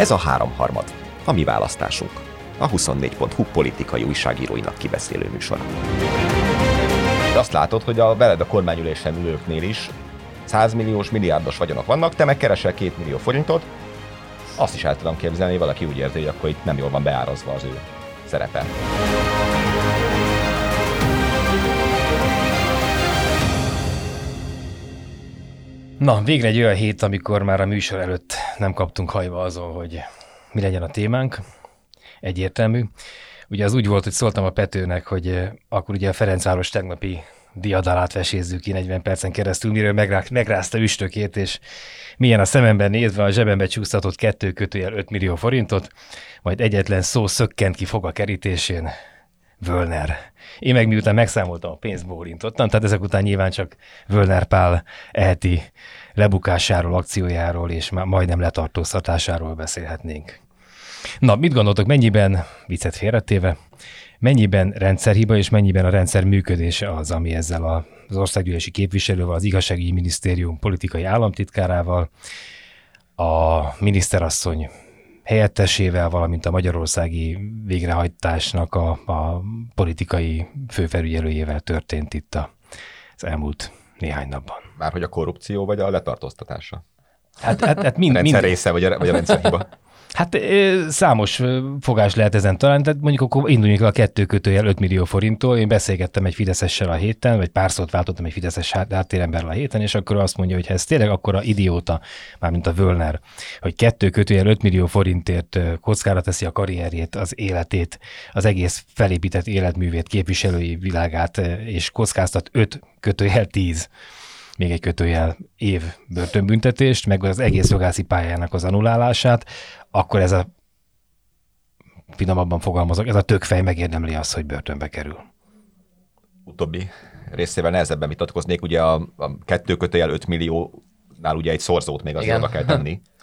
Ez a háromharmad, a mi választásunk. A 24.hu politikai újságíróinak kibeszélő műsora. Azt látod, hogy a veled a kormányülésen ülőknél is 100 milliós, milliárdos vagyonok vannak, te meg keresel 2 millió forintot, azt is el tudom képzelni, hogy valaki úgy érzi, hogy akkor itt nem jól van beárazva az ő szerepe. Na, végre egy olyan hét, amikor már a műsor előtt nem kaptunk hajva azon, hogy mi legyen a témánk. Egyértelmű. Ugye az úgy volt, hogy szóltam a Petőnek, hogy eh, akkor ugye a Ferencváros tegnapi diadalát vesézzük ki 40 percen keresztül, miről megrá, megrázta üstökét, és milyen a szememben nézve a zsebembe csúsztatott kettő kötőjel 5 millió forintot, majd egyetlen szó szökkent ki fog a kerítésén. Völner. Én meg miután megszámoltam a pénzt, bólintottam, tehát ezek után nyilván csak Völner Pál eheti lebukásáról, akciójáról és majdnem letartóztatásáról beszélhetnénk. Na, mit gondoltok, mennyiben, viccet félretéve, mennyiben rendszerhiba és mennyiben a rendszer működése az, ami ezzel az országgyűlési képviselővel, az igazságügyi minisztérium politikai államtitkárával, a miniszterasszony helyettesével, valamint a magyarországi végrehajtásnak a, a politikai főfelügyelőjével történt itt az elmúlt néhány napban. Már hogy a korrupció vagy a letartóztatása? Hát, hát, hát mind, rendszer mind... része, vagy a, vagy a rendszerhiba? Hát számos fogás lehet ezen talán, tehát mondjuk akkor induljunk a kettő kötőjel 5 millió forinttól. Én beszélgettem egy Fideszessel a héten, vagy pár szót váltottam egy Fideszes háttéremberrel a héten, és akkor azt mondja, hogy ez tényleg akkor a idióta, mármint a Völner, hogy kettő kötőjel 5 millió forintért kockára teszi a karrierjét, az életét, az egész felépített életművét, képviselői világát, és kockáztat 5 kötőjel 10 még egy kötőjel év börtönbüntetést, meg az egész jogászi pályának az anulálását, akkor ez a finomabban fogalmazok, ez a tökfej megérdemli azt, hogy börtönbe kerül. Utóbbi részével nehezebben vitatkoznék, ugye a, a kettő kötőjel 5 milliónál ugye egy szorzót még azért oda kell tenni.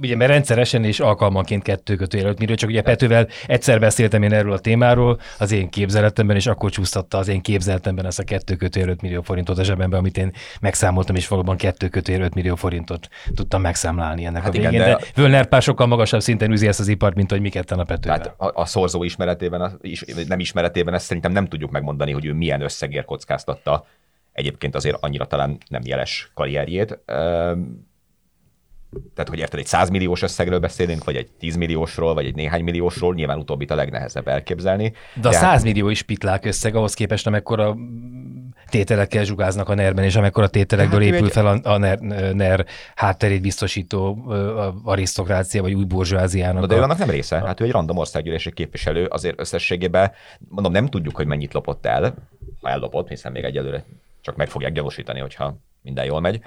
ugye, mert rendszeresen és alkalmanként kettő kötőjel öt millió, csak ugye Petővel egyszer beszéltem én erről a témáról, az én képzeletemben, és akkor csúsztatta az én képzeletemben ezt a kettő kötőjel 5 millió forintot a zsebembe, amit én megszámoltam, és valóban kettő kötőjel 5 millió forintot tudtam megszámlálni ennek hát a végén. Igen, de, de Völner pár sokkal magasabb szinten üzi ezt az ipart, mint hogy mi ketten a Petővel. Tehát a, a szorzó ismeretében, a, is, nem ismeretében ezt szerintem nem tudjuk megmondani, hogy ő milyen összegért kockáztatta egyébként azért annyira talán nem jeles karrierjét tehát hogy érted, egy 100 milliós összegről beszélünk, vagy egy 10 milliósról, vagy egy néhány milliósról, nyilván utóbbit a legnehezebb elképzelni. De a 100 hát... millió is pitlák összeg ahhoz képest, amekkora tételekkel zsugáznak a NER-ben, és amekkora tételekből hát, épül egy... fel a, a NER, NER hátterét biztosító arisztokrácia, vagy új burzsóáziának. De a... ő annak nem része. Hát ő egy random országgyűlési képviselő, azért összességében, mondom, nem tudjuk, hogy mennyit lopott el, ha ellopott, hiszen még egyelőre csak meg fogják gyanúsítani, hogyha minden jól megy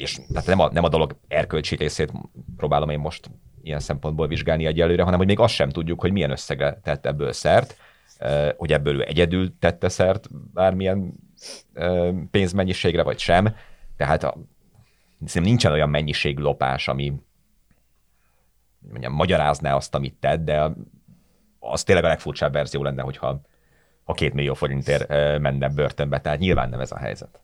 és tehát nem a, nem a dolog erkölcsi részét próbálom én most ilyen szempontból vizsgálni egyelőre, hanem hogy még azt sem tudjuk, hogy milyen összegre tett ebből szert, hogy ebből ő egyedül tette szert bármilyen pénzmennyiségre, vagy sem. Tehát a, nincsen olyan mennyiség lopás, ami mondjam, magyarázná azt, amit tett, de az tényleg a legfurcsább verzió lenne, hogyha a két millió forintért menne börtönbe, tehát nyilván nem ez a helyzet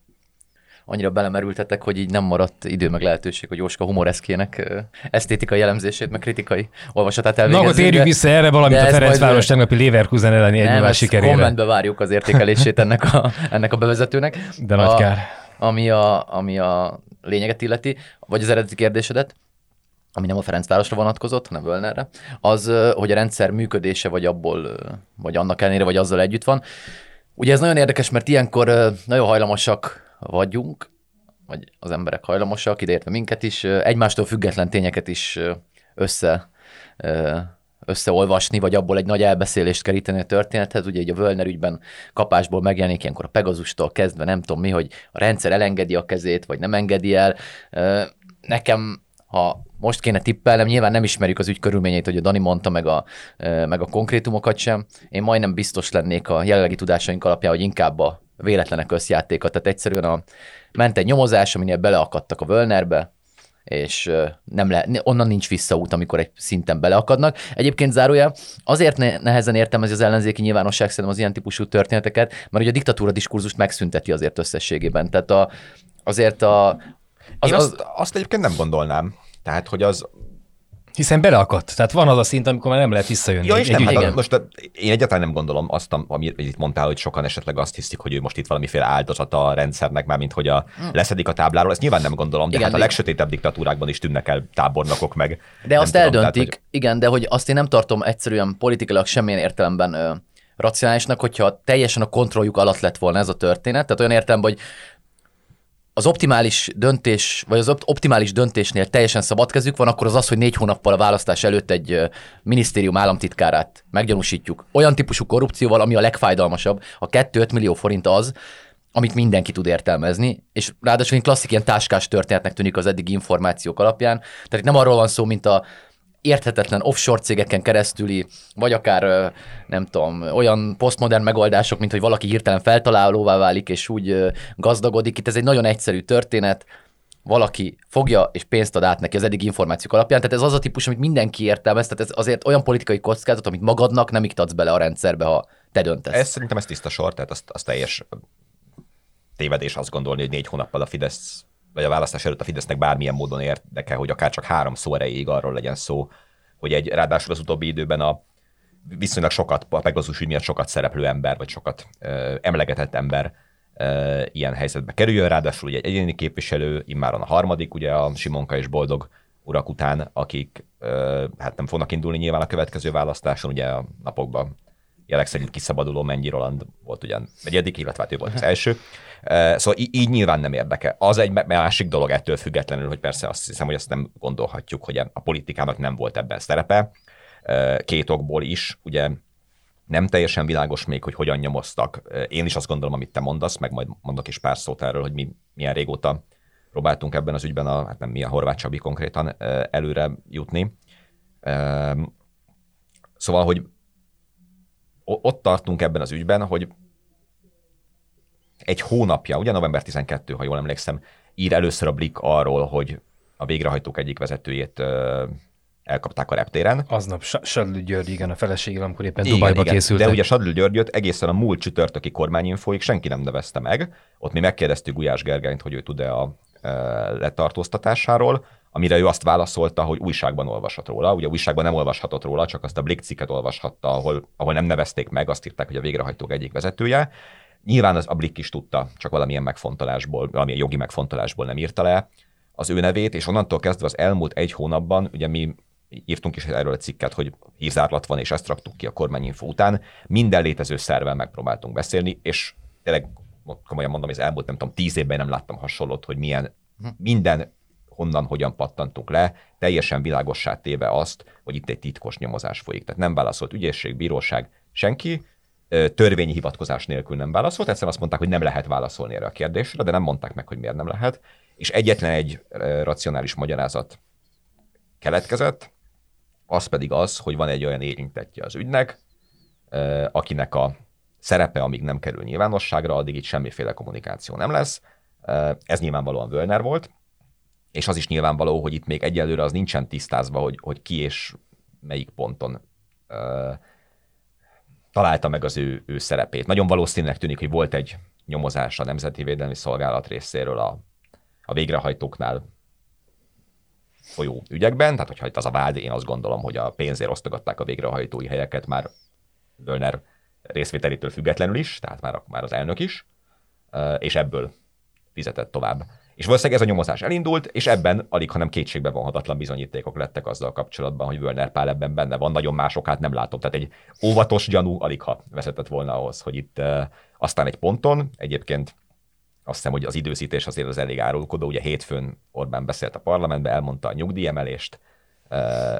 annyira belemerültetek, hogy így nem maradt idő meg lehetőség, hogy Jóska humoreszkének esztétikai jellemzését, meg kritikai olvasatát elvégezzünk. Na, akkor térjünk vissza erre, valamint a Ferencváros tegnapi Leverkusen elleni egy sikerére. kommentbe várjuk az értékelését ennek a, ennek a bevezetőnek. De nagy a, kár. Ami a, ami a lényeget illeti, vagy az eredeti kérdésedet, ami nem a Ferencvárosra vonatkozott, hanem Völnerre, az, hogy a rendszer működése, vagy abból, vagy annak ellenére, vagy azzal együtt van. Ugye ez nagyon érdekes, mert ilyenkor nagyon hajlamosak vagyunk, vagy az emberek hajlamosak, ideértve minket is, egymástól független tényeket is össze összeolvasni, vagy abból egy nagy elbeszélést keríteni a történethez. Ugye így a Völner ügyben kapásból megjelenik ilyenkor a Pegazustól kezdve, nem tudom mi, hogy a rendszer elengedi a kezét, vagy nem engedi el. Nekem, ha most kéne tippelnem, nyilván nem ismerjük az ügy körülményeit, hogy a Dani mondta, meg a, meg a konkrétumokat sem. Én majdnem biztos lennék a jelenlegi tudásaink alapján, hogy inkább a véletlenek összjátéka. Tehát egyszerűen a, ment egy nyomozás, aminél beleakadtak a Völnerbe, és nem le, onnan nincs visszaút, amikor egy szinten beleakadnak. Egyébként zárója, azért ne, nehezen értem ez az ellenzéki nyilvánosság szerintem az ilyen típusú történeteket, mert ugye a diktatúra diskurzust megszünteti azért összességében. Tehát a, azért a... Az, Én azt, az, azt egyébként nem gondolnám. Tehát, hogy az, Hiszen beleakadt. Tehát van az a szint, amikor már nem lehet visszajönni. Ja, és nem, hát most én egyáltalán nem gondolom azt, amit itt mondtál, hogy sokan esetleg azt hiszik, hogy ő most itt valamiféle áldozata a rendszernek, már mint hogy a, leszedik a tábláról. Ezt nyilván nem gondolom, de Igen, hát a legsötétebb diktatúrákban is tűnnek el tábornokok meg. De azt tudom, eldöntik, tehát, hogy- igen, de hogy azt én nem tartom egyszerűen politikailag semmilyen értelemben ö, racionálisnak, hogyha teljesen a kontrolljuk alatt lett volna ez a történet. Tehát olyan értelemben, hogy az optimális döntés, vagy az opt- optimális döntésnél teljesen szabad kezük van, akkor az az, hogy négy hónappal a választás előtt egy minisztérium államtitkárát meggyanúsítjuk. Olyan típusú korrupcióval, ami a legfájdalmasabb. A 2-5 millió forint az, amit mindenki tud értelmezni, és ráadásul klasszik ilyen táskás történetnek tűnik az eddigi információk alapján. Tehát nem arról van szó, mint a érthetetlen offshore cégeken keresztüli, vagy akár nem tudom, olyan posztmodern megoldások, mint hogy valaki hirtelen feltalálóvá válik, és úgy gazdagodik. Itt ez egy nagyon egyszerű történet, valaki fogja és pénzt ad át neki az eddig információk alapján. Tehát ez az a típus, amit mindenki értelmez, tehát ez azért olyan politikai kockázat, amit magadnak nem iktatsz bele a rendszerbe, ha te döntesz. Ez szerintem ez tiszta sor, tehát az, az teljes tévedés azt gondolni, hogy négy hónappal a Fidesz, vagy a választás előtt a Fidesznek bármilyen módon érdeke, hogy akár csak három szó erejéig arról legyen szó, hogy egy, ráadásul az utóbbi időben a viszonylag sokat, a Pegasus ügy miatt sokat szereplő ember, vagy sokat ö, emlegetett ember ö, ilyen helyzetbe kerüljön, ráadásul ugye egy egyéni képviselő, immáron a harmadik, ugye a Simonka és Boldog urak után, akik ö, hát nem fognak indulni nyilván a következő választáson, ugye a napokban jelek szerint kiszabaduló Mennyi Roland volt ugyan negyedik, illetve hát ő volt az első. Szóval í- így nyilván nem érdeke. Az egy másik dolog ettől függetlenül, hogy persze azt hiszem, hogy ezt nem gondolhatjuk, hogy a politikának nem volt ebben szerepe. Két okból is, ugye nem teljesen világos még, hogy hogyan nyomoztak. Én is azt gondolom, amit te mondasz, meg majd mondok is pár szót erről, hogy mi milyen régóta próbáltunk ebben az ügyben, a, hát nem mi a Horváth Csabi konkrétan előre jutni. Szóval, hogy ott tartunk ebben az ügyben, hogy egy hónapja, ugye november 12, ha jól emlékszem, ír először a Blik arról, hogy a végrehajtók egyik vezetőjét elkapták a reptéren. Aznap Sa- Sadlő György, igen, a feleségem, amikor éppen Dubajba készültek. De ugye Sadlő Györgyöt egészen a múlt csütörtöki kormányinfóig senki nem nevezte meg. Ott mi megkérdeztük Gulyás Gergányt, hogy ő tud-e a letartóztatásáról, amire ő azt válaszolta, hogy újságban olvashat róla. Ugye újságban nem olvashatott róla, csak azt a Blick cikket olvashatta, ahol, ahol nem nevezték meg, azt írták, hogy a végrehajtók egyik vezetője. Nyilván az a Blick is tudta, csak valamilyen megfontolásból, valamilyen jogi megfontolásból nem írta le az ő nevét, és onnantól kezdve az elmúlt egy hónapban, ugye mi írtunk is erről a cikket, hogy hírzárlat van, és ezt raktuk ki a kormányinfo után, minden létező szervel megpróbáltunk beszélni, és tényleg komolyan mondom, hogy az elmúlt nem tudom, tíz évben nem láttam hasonlót, hogy milyen minden honnan, hogyan pattantunk le, teljesen világossá téve azt, hogy itt egy titkos nyomozás folyik. Tehát nem válaszolt ügyészség, bíróság, senki, törvényi hivatkozás nélkül nem válaszolt, egyszerűen azt mondták, hogy nem lehet válaszolni erre a kérdésre, de nem mondták meg, hogy miért nem lehet, és egyetlen egy racionális magyarázat keletkezett, az pedig az, hogy van egy olyan érintettje az ügynek, akinek a szerepe, amíg nem kerül nyilvánosságra, addig itt semmiféle kommunikáció nem lesz. Ez nyilvánvalóan Völner volt, és az is nyilvánvaló, hogy itt még egyelőre az nincsen tisztázva, hogy, hogy ki és melyik ponton ö, találta meg az ő, ő szerepét. Nagyon valószínűleg tűnik, hogy volt egy nyomozás a Nemzeti Védelmi Szolgálat részéről a, a végrehajtóknál folyó ügyekben, tehát hogyha itt az a vád, én azt gondolom, hogy a pénzért osztogatták a végrehajtói helyeket már Völner részvételétől függetlenül is, tehát már, már az elnök is, és ebből fizetett tovább. És valószínűleg ez a nyomozás elindult, és ebben alig, hanem kétségbe vonhatatlan bizonyítékok lettek azzal kapcsolatban, hogy Völner Pál ebben benne van, nagyon másokát nem látom. Tehát egy óvatos gyanú alig ha vezetett volna ahhoz, hogy itt uh, aztán egy ponton, egyébként azt hiszem, hogy az időzítés azért az elég árulkodó. Ugye hétfőn Orbán beszélt a parlamentben, elmondta a nyugdíjemelést, uh,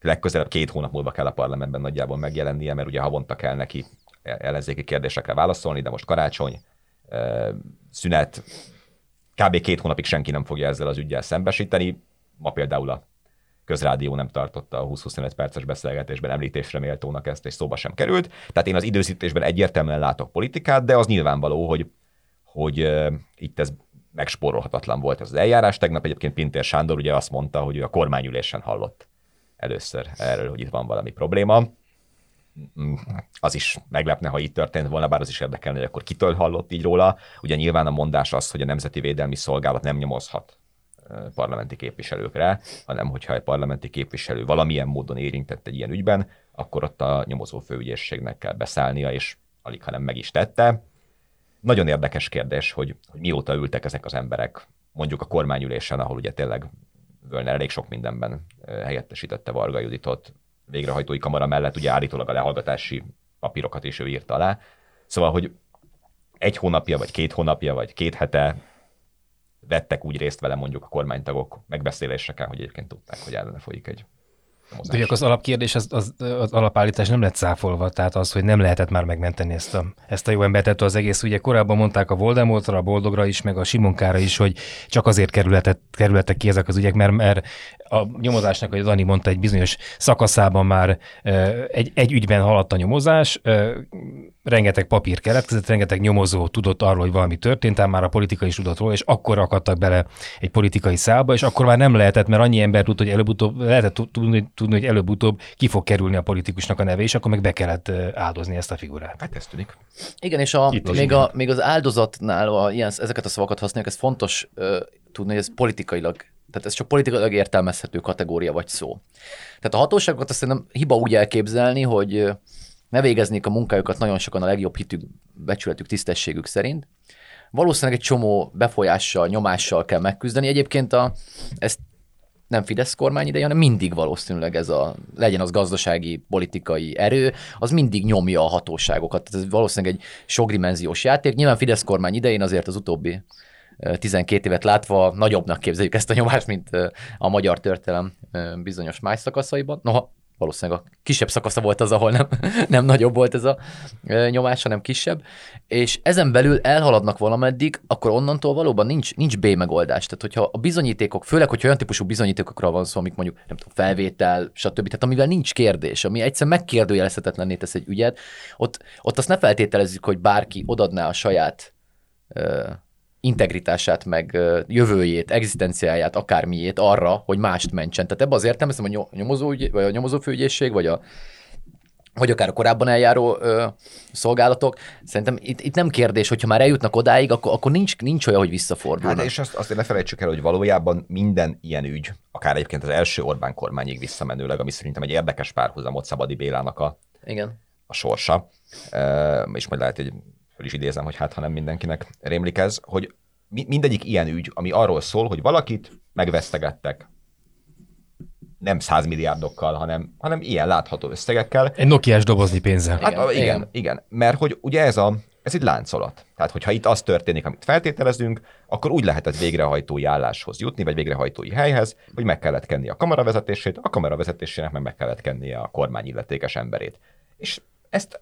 legközelebb két hónap múlva kell a parlamentben nagyjából megjelennie, mert ugye havonta kell neki ellenzéki kérdésekre válaszolni, de most karácsony, uh, szünet, kb. két hónapig senki nem fogja ezzel az ügyel szembesíteni. Ma például a közrádió nem tartotta a 20-25 perces beszélgetésben említésre méltónak ezt, és szóba sem került. Tehát én az időzítésben egyértelműen látok politikát, de az nyilvánvaló, hogy, hogy uh, itt ez megspórolhatatlan volt ez az eljárás. Tegnap egyébként Pintér Sándor ugye azt mondta, hogy ő a kormányülésen hallott először erről, hogy itt van valami probléma. Az is meglepne, ha így történt volna, bár az is érdekelne, hogy akkor kitől hallott így róla. Ugye nyilván a mondás az, hogy a Nemzeti Védelmi Szolgálat nem nyomozhat parlamenti képviselőkre, hanem hogyha egy parlamenti képviselő valamilyen módon érintett egy ilyen ügyben, akkor ott a nyomozó főügyészségnek kell beszállnia, és alig, hanem meg is tette. Nagyon érdekes kérdés, hogy, hogy mióta ültek ezek az emberek, mondjuk a kormányülésen, ahol ugye tényleg Völner elég sok mindenben helyettesítette Varga Juditot, végrehajtói kamara mellett ugye állítólag a lehallgatási papírokat is ő írta alá. Szóval, hogy egy hónapja, vagy két hónapja, vagy két hete vettek úgy részt vele mondjuk a kormánytagok megbeszéléseken, hogy egyébként tudták, hogy ellene folyik egy nyomozás. De az alapkérdés, az, az, az alapállítás nem lett száfolva, tehát az, hogy nem lehetett már megmenteni ezt a, ezt a jó embert ettől az egész. Ugye korábban mondták a Voldemortra, a Boldogra is, meg a Simonkára is, hogy csak azért kerületet, kerületek ki ezek az ügyek, mert, mert a nyomozásnak, hogy Dani mondta, egy bizonyos szakaszában már egy, egy ügyben haladt a nyomozás, rengeteg papír keletkezett, rengeteg nyomozó tudott arról, hogy valami történt, ám már a politika is tudott róla, és akkor akadtak bele egy politikai szálba, és akkor már nem lehetett, mert annyi ember tudta, hogy előbb-utóbb, lehetett tudni, tudni, hogy előbb-utóbb ki fog kerülni a politikusnak a neve, és akkor meg be kellett áldozni ezt a figurát. Hát ez tűnik. Igen, és a, még, a, még az áldozatnál a, ilyen, ezeket a szavakat használjuk, ez fontos uh, tudni, hogy ez politikailag tehát ez csak politikailag értelmezhető kategória vagy szó. Tehát a hatóságokat azt szerintem hiba úgy elképzelni, hogy ne végeznék a munkájukat nagyon sokan a legjobb hitük, becsületük, tisztességük szerint. Valószínűleg egy csomó befolyással, nyomással kell megküzdeni. Egyébként a, ezt nem Fidesz kormány ideje, hanem mindig valószínűleg ez a, legyen az gazdasági, politikai erő, az mindig nyomja a hatóságokat. Tehát ez valószínűleg egy sokdimenziós játék. Nyilván Fidesz kormány idején azért az utóbbi 12 évet látva nagyobbnak képzeljük ezt a nyomást, mint a magyar történelem bizonyos más szakaszaiban. Noha valószínűleg a kisebb szakasza volt az, ahol nem, nem nagyobb volt ez a nyomás, hanem kisebb, és ezen belül elhaladnak valameddig, akkor onnantól valóban nincs, nincs B megoldás. Tehát, hogyha a bizonyítékok, főleg, hogyha olyan típusú bizonyítékokra van szó, amik mondjuk, nem tudom, felvétel, stb., tehát amivel nincs kérdés, ami egyszer megkérdőjelezhetetlenné tesz egy ügyet, ott, ott azt ne feltételezzük, hogy bárki odadná a saját integritását, meg jövőjét, egzisztenciáját, akármiét arra, hogy mást mentsen. Tehát ebben az értelmezem, hogy a nyomozó, vagy a nyomozófőügyészség, vagy a vagy akár a korábban eljáró ö, szolgálatok. Szerintem itt, itt nem kérdés, hogyha már eljutnak odáig, akkor, akkor nincs, nincs olyan, hogy visszafordulnak. Hát és azt, azt ne felejtsük el, hogy valójában minden ilyen ügy, akár egyébként az első Orbán kormányig visszamenőleg, ami szerintem egy érdekes párhuzamot Szabadi Bélának a, Igen. a sorsa, e, és majd lehet, hogy föl is idézem, hogy hát ha nem mindenkinek rémlik ez, hogy mindegyik ilyen ügy, ami arról szól, hogy valakit megvesztegettek, nem százmilliárdokkal, hanem, hanem ilyen látható összegekkel. Egy Nokiás dobozni pénzzel. Hát, igen, igen, igen, igen, mert hogy ugye ez, a, ez egy láncolat. Tehát, hogyha itt az történik, amit feltételezünk, akkor úgy lehetett végrehajtói álláshoz jutni, vagy végrehajtói helyhez, hogy meg kellett kenni a kamera vezetését, a kamera vezetésének meg meg kellett kennie a kormány illetékes emberét. És ezt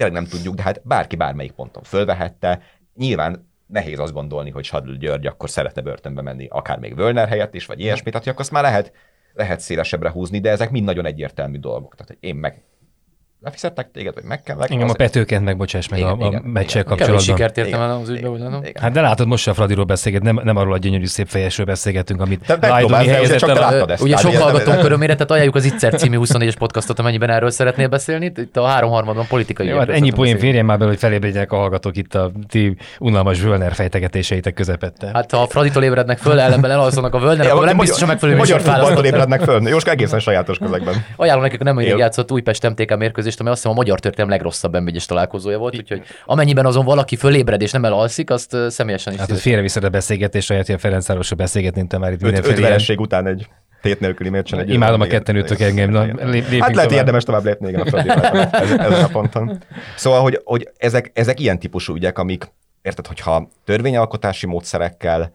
tényleg nem tudjuk, de hát bárki bármelyik ponton fölvehette. Nyilván nehéz azt gondolni, hogy Sadl György akkor szeretne börtönbe menni, akár még Völner helyett is, vagy ilyesmit, tehát akkor azt már lehet, lehet szélesebbre húzni, de ezek mind nagyon egyértelmű dolgok. Tehát, én meg lefizettek téged, vagy meg kell Igen, a Petőkent megbocsáss meg igen, a, a meccsel kapcsolatban. Kevés sikert értem el az ügybe, úgy nem? Hát de látod, most a Fradiról beszélget, nem, nem arról a gyönyörű szép fejesről beszélgetünk, amit Lajdoni helyzettel. Ugye sok hallgatónk körömére, tehát ajánljuk az Itzer című 24-es podcastot, amennyiben erről szeretnél beszélni. Itt a három harmadban politikai Jó, hát ennyi poén férjen már bele, hogy felébredjenek a hallgatók itt a ti unalmas Völner fejtegetéseitek közepette. Hát ha a Fraditól ébrednek föl, ellenben elalszanak a Völner, akkor nem biztos, hogy megfelelő Magyar futballtól ébrednek föl. Jóska egészen sajátos közegben. Ajánlom nekik, nem játszott Újpest MTK mérkőzést, ami azt hiszem a magyar történelem legrosszabb m találkozója volt, úgyhogy amennyiben azon valaki fölébred és nem elalszik, azt személyesen is. Hát, hogy félreviszed a beszélgetés, ahelyett, hogy a Ferencvárosra beszélgetni, te már itt mindenféle. Öt után egy tét nélküli meccsen egy Imádom a ketten ütök engem. Na, hát lehet érdemes tovább lépni igen, a ezen a ponton. Szóval, hogy, hogy ezek, ezek ilyen típusú ügyek, amik, érted, hogyha törvényalkotási módszerekkel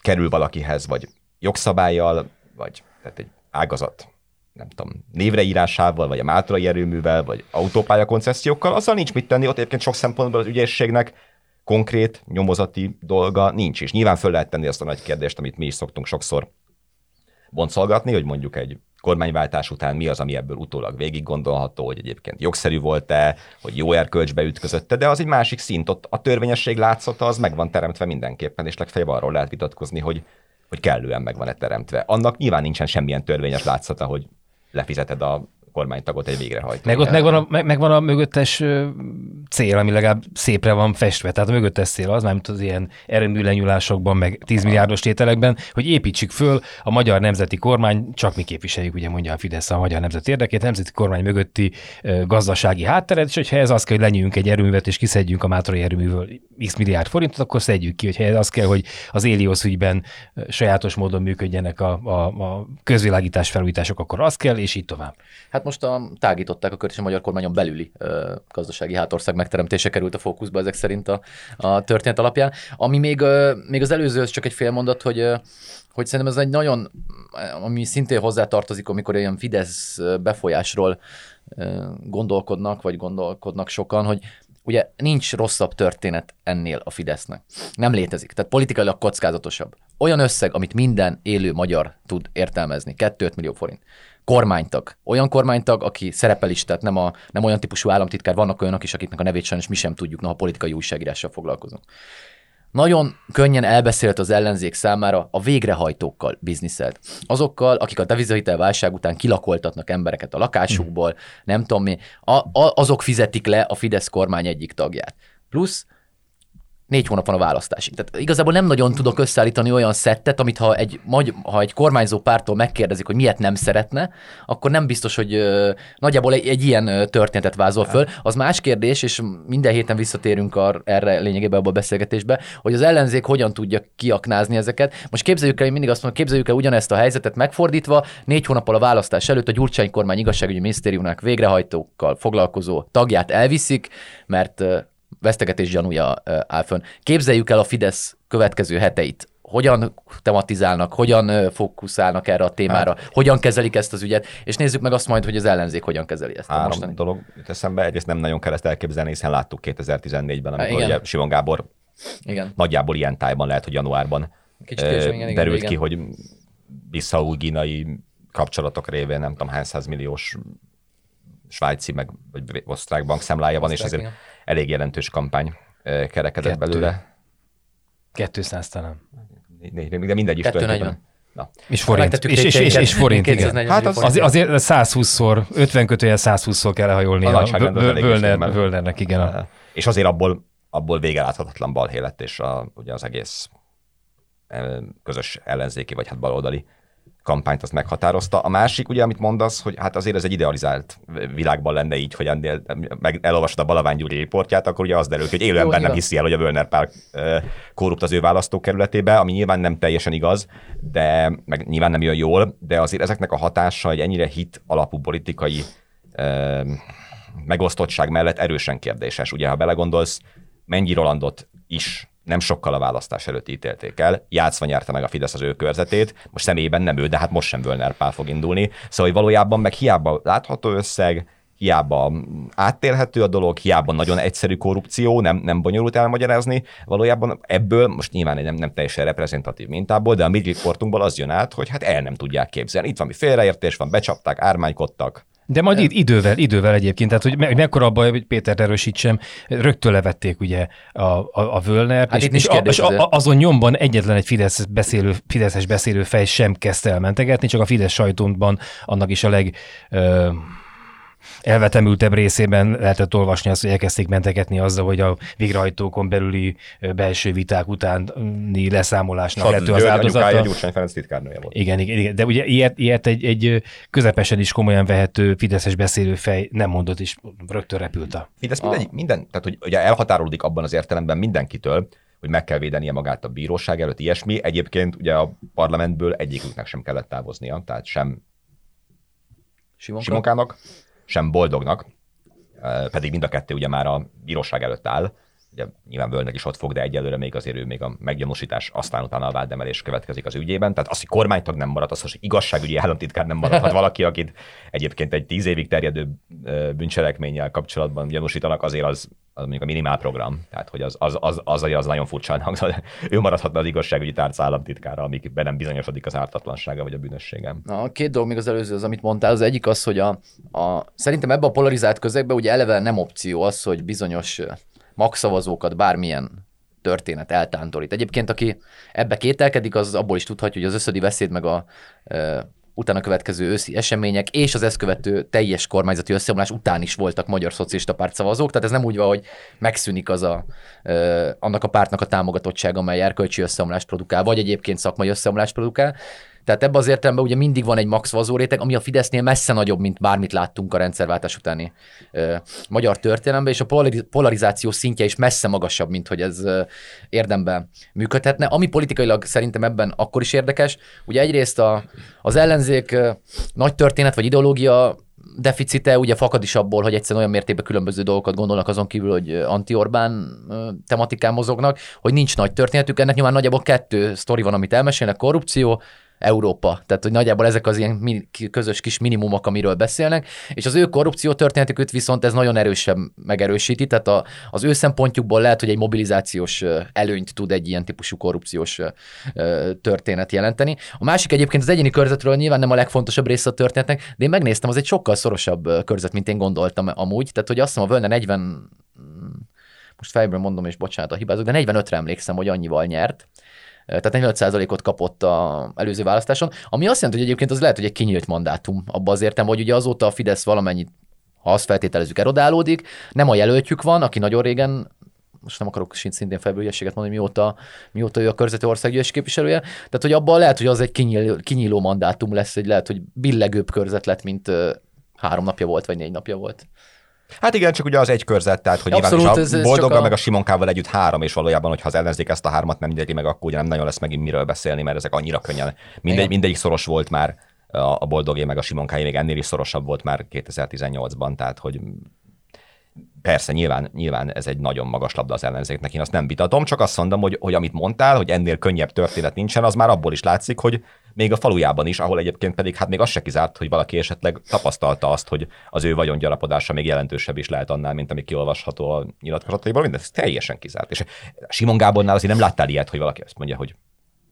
kerül valakihez, vagy jogszabályjal, vagy tehát egy ágazat nem tudom, névreírásával, vagy a mátrai erőművel, vagy autópálya koncesziókkal, azzal nincs mit tenni, ott egyébként sok szempontból az ügyészségnek konkrét nyomozati dolga nincs. És nyilván föl lehet tenni azt a nagy kérdést, amit mi is szoktunk sokszor boncolgatni, hogy mondjuk egy kormányváltás után mi az, ami ebből utólag végig gondolható, hogy egyébként jogszerű volt-e, hogy jó erkölcsbe ütközötte, de az egy másik szint, ott a törvényesség látszata az meg van teremtve mindenképpen, és legfeljebb arról lehet vitatkozni, hogy, hogy kellően meg van-e teremtve. Annak nyilván nincsen semmilyen törvényes látszata, hogy lefizeted a kormánytagot egy végrehajtó. Meg ott megvan a, meg, megvan a mögöttes cél, ami legalább szépre van festve. Tehát a mögöttes cél az, mármint az ilyen erőműlenyúlásokban, meg 10 milliárdos tételekben, hogy építsük föl a magyar nemzeti kormány, csak mi képviseljük, ugye mondja a Fidesz a magyar nemzeti érdekét, nemzeti kormány mögötti gazdasági hátteret, és hogyha ez az kell, hogy lenyűjünk egy erőművet, és kiszedjünk a Mátrai erőművől x milliárd forintot, akkor szedjük ki, hogyha ez az kell, hogy az Éliosz ügyben sajátos módon működjenek a, a, a közvilágítás felújítások, akkor az kell, és így tovább. Hát most a, tágították a kört, és a magyar kormányon belüli ö, gazdasági hátország megteremtése került a fókuszba ezek szerint a, a történet alapján. Ami még, ö, még az előző, csak egy fél mondat, hogy ö, hogy szerintem ez egy nagyon, ami szintén hozzátartozik, amikor ilyen Fidesz befolyásról gondolkodnak, vagy gondolkodnak sokan, hogy ugye nincs rosszabb történet ennél a Fidesznek. Nem létezik. Tehát politikailag kockázatosabb. Olyan összeg, amit minden élő magyar tud értelmezni. 2 millió forint. Kormánytag. Olyan kormánytag, aki szerepel is, tehát nem, a, nem olyan típusú államtitkár, vannak olyanok is, akiknek a nevét sajnos mi sem tudjuk, ha politikai újságírással foglalkozunk. Nagyon könnyen elbeszélt az ellenzék számára a végrehajtókkal bizniszelt. Azokkal, akik a devizahitel válság után kilakoltatnak embereket a lakásukból, nem tudom mi, a, a, azok fizetik le a Fidesz kormány egyik tagját. Plusz négy hónap van a választásig. Tehát igazából nem nagyon tudok összeállítani olyan szettet, amit ha egy, ha egy kormányzó pártól megkérdezik, hogy miért nem szeretne, akkor nem biztos, hogy uh, nagyjából egy, egy ilyen történetet vázol föl. Az más kérdés, és minden héten visszatérünk ar, erre lényegében abba a beszélgetésbe, hogy az ellenzék hogyan tudja kiaknázni ezeket. Most képzeljük el, én mindig azt mondom, képzeljük el ugyanezt a helyzetet megfordítva, négy hónappal a választás előtt a Gyurcsány kormány igazságügyi minisztériumnak végrehajtókkal foglalkozó tagját elviszik, mert vesztegetés gyanúja áll fönn. Képzeljük el a Fidesz következő heteit. Hogyan tematizálnak, hogyan fókuszálnak erre a témára, hát, hogyan kezelik ezt az ügyet, és nézzük meg azt majd, hogy az ellenzék hogyan kezeli ezt. Három mostani. dolog jut eszembe, egyrészt nem nagyon kell ezt elképzelni, hiszen láttuk 2014-ben, amikor ugye Simon Gábor igen. nagyjából ilyen tájban lehet, hogy januárban Kicsit igen, derült igen, ki, hogy bissau kapcsolatok révén nem tudom hány milliós svájci, meg vagy osztrák bankszámlája van, és ezért igen. Elég jelentős kampány kerekedett Kettő. belőle. 200 talán. De mindegy is Kettő nagyon. Na. És forint. És, és, és, és forint, igen. Hát az, az, azért 120-szor, 50 kötőjel 120-szor kell lehajolni a, a Völner, Völnernek, igen. És azért abból, abból végeláthatatlan balhé lett, és a, ugye az egész közös ellenzéki, vagy hát baloldali kampányt azt meghatározta. A másik, ugye, amit mondasz, hogy hát azért ez egy idealizált világban lenne így, hogy ennél meg elolvasod a Balavány Gyuri riportját, akkor ugye az derül hogy élő ember nem hiszi el, hogy a Völner Pál korrupt az ő választókerületébe, ami nyilván nem teljesen igaz, de meg nyilván nem jön jól, de azért ezeknek a hatása egy ennyire hit alapú politikai megosztottság mellett erősen kérdéses. Ugye, ha belegondolsz, Mennyi Rolandot is nem sokkal a választás előtt ítélték el. Játszva nyerte meg a Fidesz az ő körzetét, most személyében nem ő, de hát most sem Völner Pál fog indulni. Szóval hogy valójában meg hiába látható összeg, hiába áttérhető a dolog, hiába nagyon egyszerű korrupció, nem, nem bonyolult elmagyarázni, valójában ebből, most nyilván nem, nem teljesen reprezentatív mintából, de a mi az jön át, hogy hát el nem tudják képzelni. Itt valami félreértés van, becsapták, ármánykodtak, de majd id- idővel, idővel egyébként, tehát hogy me- mekkora a baj, hogy Péter erősítsem, rögtön levették ugye a, a, a Völnert, hát és, és, a, és a, azon nyomban egyetlen egy Fidesz beszélő, Fideszes beszélő fej sem kezdte el mentegetni, csak a Fidesz sajtónban annak is a leg... Ö, elvetemültebb részében lehetett olvasni azt, hogy elkezdték mentegetni azzal, hogy a végrehajtókon belüli belső viták utáni leszámolásnak lett az áldozata. Gyurcsány Ferenc titkárnője volt. Igen, igen, igen, de ugye ilyet, ilyet egy, egy közepesen is komolyan vehető fideszes beszélőfej nem mondott, és rögtön repült a... Fidesz minden, minden, tehát hogy ugye elhatárolódik abban az értelemben mindenkitől, hogy meg kell védenie magát a bíróság előtt, ilyesmi. Egyébként ugye a parlamentből egyiküknek sem kellett távoznia, tehát sem Simonka? Simonkának, sem boldognak, pedig mind a kettő ugye már a bíróság előtt áll, ugye nyilván Völner is ott fog, de egyelőre még azért ő még a meggyanúsítás, aztán utána a vádemelés következik az ügyében. Tehát az, hogy kormánytag nem marad, az, hogy igazságügyi államtitkár nem maradhat valaki, akit egyébként egy tíz évig terjedő bűncselekménnyel kapcsolatban gyanúsítanak, azért az, az mondjuk a minimál program. Tehát, hogy az, az, az, az, az, nagyon furcsán hangzott. Ő maradhatna az igazságügyi tárca államtitkára, amíg be nem bizonyosodik az ártatlansága vagy a bűnössége. Na, két dolog még az előző, az, amit mondtál, az egyik az, hogy a, a, szerintem ebbe a polarizált közegbe ugye eleve nem opció az, hogy bizonyos magszavazókat bármilyen történet eltántorít. Egyébként, aki ebbe kételkedik, az abból is tudhatja, hogy az összödi beszéd meg a utána következő őszi események és az ezt követő teljes kormányzati összeomlás után is voltak magyar szocialista párt szavazók, tehát ez nem úgy van, hogy megszűnik az a, ö, annak a pártnak a támogatottsága, amely erkölcsi összeomlást produkál, vagy egyébként szakmai összeomlást produkál, tehát ebben az értelemben ugye mindig van egy max réteg, ami a Fidesznél messze nagyobb, mint bármit láttunk a rendszerváltás utáni ö, magyar történelemben, és a polarizáció szintje is messze magasabb, mint hogy ez ö, érdemben működhetne. Ami politikailag szerintem ebben akkor is érdekes, ugye egyrészt a, az ellenzék ö, nagy történet vagy ideológia deficite ugye fakad is abból, hogy egyszerűen olyan mértékben különböző dolgokat gondolnak azon kívül, hogy anti-Orbán tematikán mozognak, hogy nincs nagy történetük. Ennek nyilván nagyjából kettő sztori van, amit elmesélnek, korrupció, Európa. Tehát, hogy nagyjából ezek az ilyen közös kis minimumok, amiről beszélnek, és az ő korrupció történetüket viszont ez nagyon erősen megerősíti, tehát a, az ő szempontjukból lehet, hogy egy mobilizációs előnyt tud egy ilyen típusú korrupciós történet jelenteni. A másik egyébként az egyéni körzetről nyilván nem a legfontosabb része a történetnek, de én megnéztem, az egy sokkal szorosabb körzet, mint én gondoltam amúgy, tehát hogy azt hiszem a Völne 40 most fejből mondom, és bocsánat a hibázok, de 45-re emlékszem, hogy annyival nyert tehát 45%-ot kapott a előző választáson, ami azt jelenti, hogy egyébként az lehet, hogy egy kinyílt mandátum abban az értem, hogy ugye azóta a Fidesz valamennyit, ha azt feltételezzük, erodálódik, nem a jelöltjük van, aki nagyon régen most nem akarok szintén felbőljességet mondani, mióta, mióta ő a körzeti országgyűlési képviselője. Tehát, hogy abban lehet, hogy az egy kinyíló, kinyíló mandátum lesz, egy lehet, hogy billegőbb körzet lett, mint három napja volt, vagy négy napja volt. Hát igen, csak ugye az egy körzet, tehát hogy Abszolút, nyilván is a boldoggal a... meg a Simonkával együtt három, és valójában, hogyha az ellenzék ezt a hármat nem nyeri meg, akkor ugye nem nagyon lesz megint miről beszélni, mert ezek annyira könnyen. Mindegy, mindegyik szoros volt már a boldogé meg a Simonkáé, még ennél is szorosabb volt már 2018-ban, tehát hogy Persze, nyilván, nyilván ez egy nagyon magas labda az ellenzéknek, én azt nem vitatom, csak azt mondom, hogy, hogy amit mondtál, hogy ennél könnyebb történet nincsen, az már abból is látszik, hogy még a falujában is, ahol egyébként pedig hát még az se kizárt, hogy valaki esetleg tapasztalta azt, hogy az ő vagyongyarapodása még jelentősebb is lehet annál, mint ami kiolvasható a nyilatkozataiból, mindez teljesen kizárt. És Simon Gábornál azért nem láttál ilyet, hogy valaki azt mondja, hogy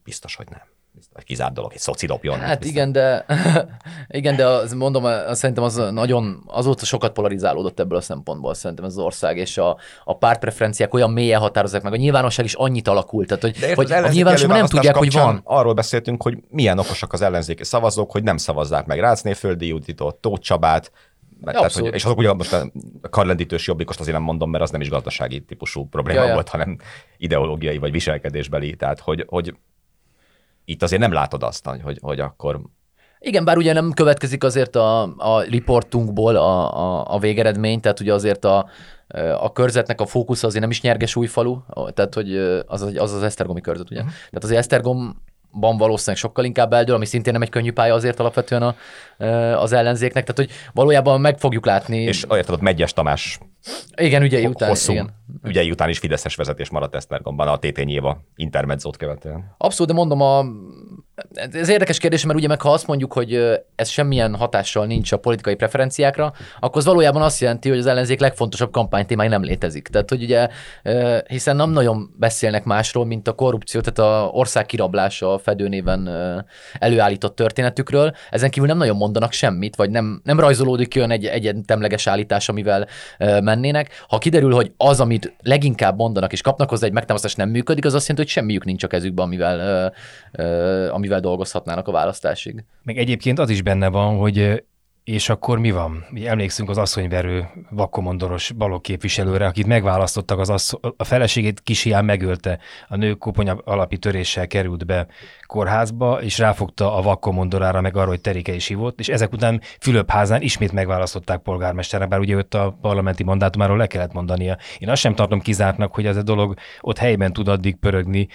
biztos, hogy nem kizárt dolog, egy szoci dobjon. Hát igen, de, igen, de az, mondom, az, szerintem az nagyon, azóta sokat polarizálódott ebből a szempontból szerintem ez az ország, és a, a pártpreferenciák olyan mélyen határozzák meg, a nyilvánosság is annyit alakult, tehát hogy, hogy a nyilvánosság nem tudják, hogy van. Arról beszéltünk, hogy milyen okosak az ellenzéki szavazók, hogy nem szavazzák meg Rácné Földi Juditot, Tóth Csabát, mert, tehát, hogy, és azok ugye most a karlendítős jobbikost azért nem mondom, mert az nem is gazdasági típusú probléma ja, volt, hanem ideológiai vagy viselkedésbeli. Tehát, hogy, hogy itt azért nem látod azt, hogy, hogy akkor igen, bár ugye nem következik azért a, a riportunkból a, a, a végeredmény, tehát ugye azért a, a körzetnek a fókusz azért nem is nyerges új falu, tehát hogy az az, az, az Esztergomi körzet, ugye? Uh-huh. Tehát azért Esztergom ban valószínűleg sokkal inkább eldől, ami szintén nem egy könnyű pálya azért alapvetően a, az ellenzéknek, tehát hogy valójában meg fogjuk látni. És érted, Megyes Tamás igen, ügyei után. Hosszú igen. ügyei után is Fideszes vezetés maradt Esztergomban a TT Nyéva intermedzót követően. Abszolút, de mondom, a, ez érdekes kérdés, mert ugye meg ha azt mondjuk, hogy ez semmilyen hatással nincs a politikai preferenciákra, akkor az valójában azt jelenti, hogy az ellenzék legfontosabb kampánytémája nem létezik. Tehát, hogy ugye, hiszen nem nagyon beszélnek másról, mint a korrupció, tehát a ország kirablása a fedőnéven előállított történetükről. Ezen kívül nem nagyon mondanak semmit, vagy nem, nem rajzolódik olyan egy egyetemleges állítás, amivel mennének. Ha kiderül, hogy az, amit leginkább mondanak és kapnak hozzá egy megtámasztást nem működik, az azt jelenti, hogy semmiük nincs a kezükben, amivel, amivel dolgozhatnának a választásig. Meg egyébként az is benne van, hogy és akkor mi van? Mi emlékszünk az asszonyverő vakkomondoros balok képviselőre, akit megválasztottak, az assz- a feleségét kisián megölte, a nő koponya alapi töréssel került be kórházba, és ráfogta a vakkomondorára, meg arra, hogy terike is hívott, és ezek után Fülöp-házán ismét megválasztották polgármesternek, bár ugye ott a parlamenti mandátumáról le kellett mondania. Én azt sem tartom kizártnak, hogy ez a dolog ott helyben tud addig pörögni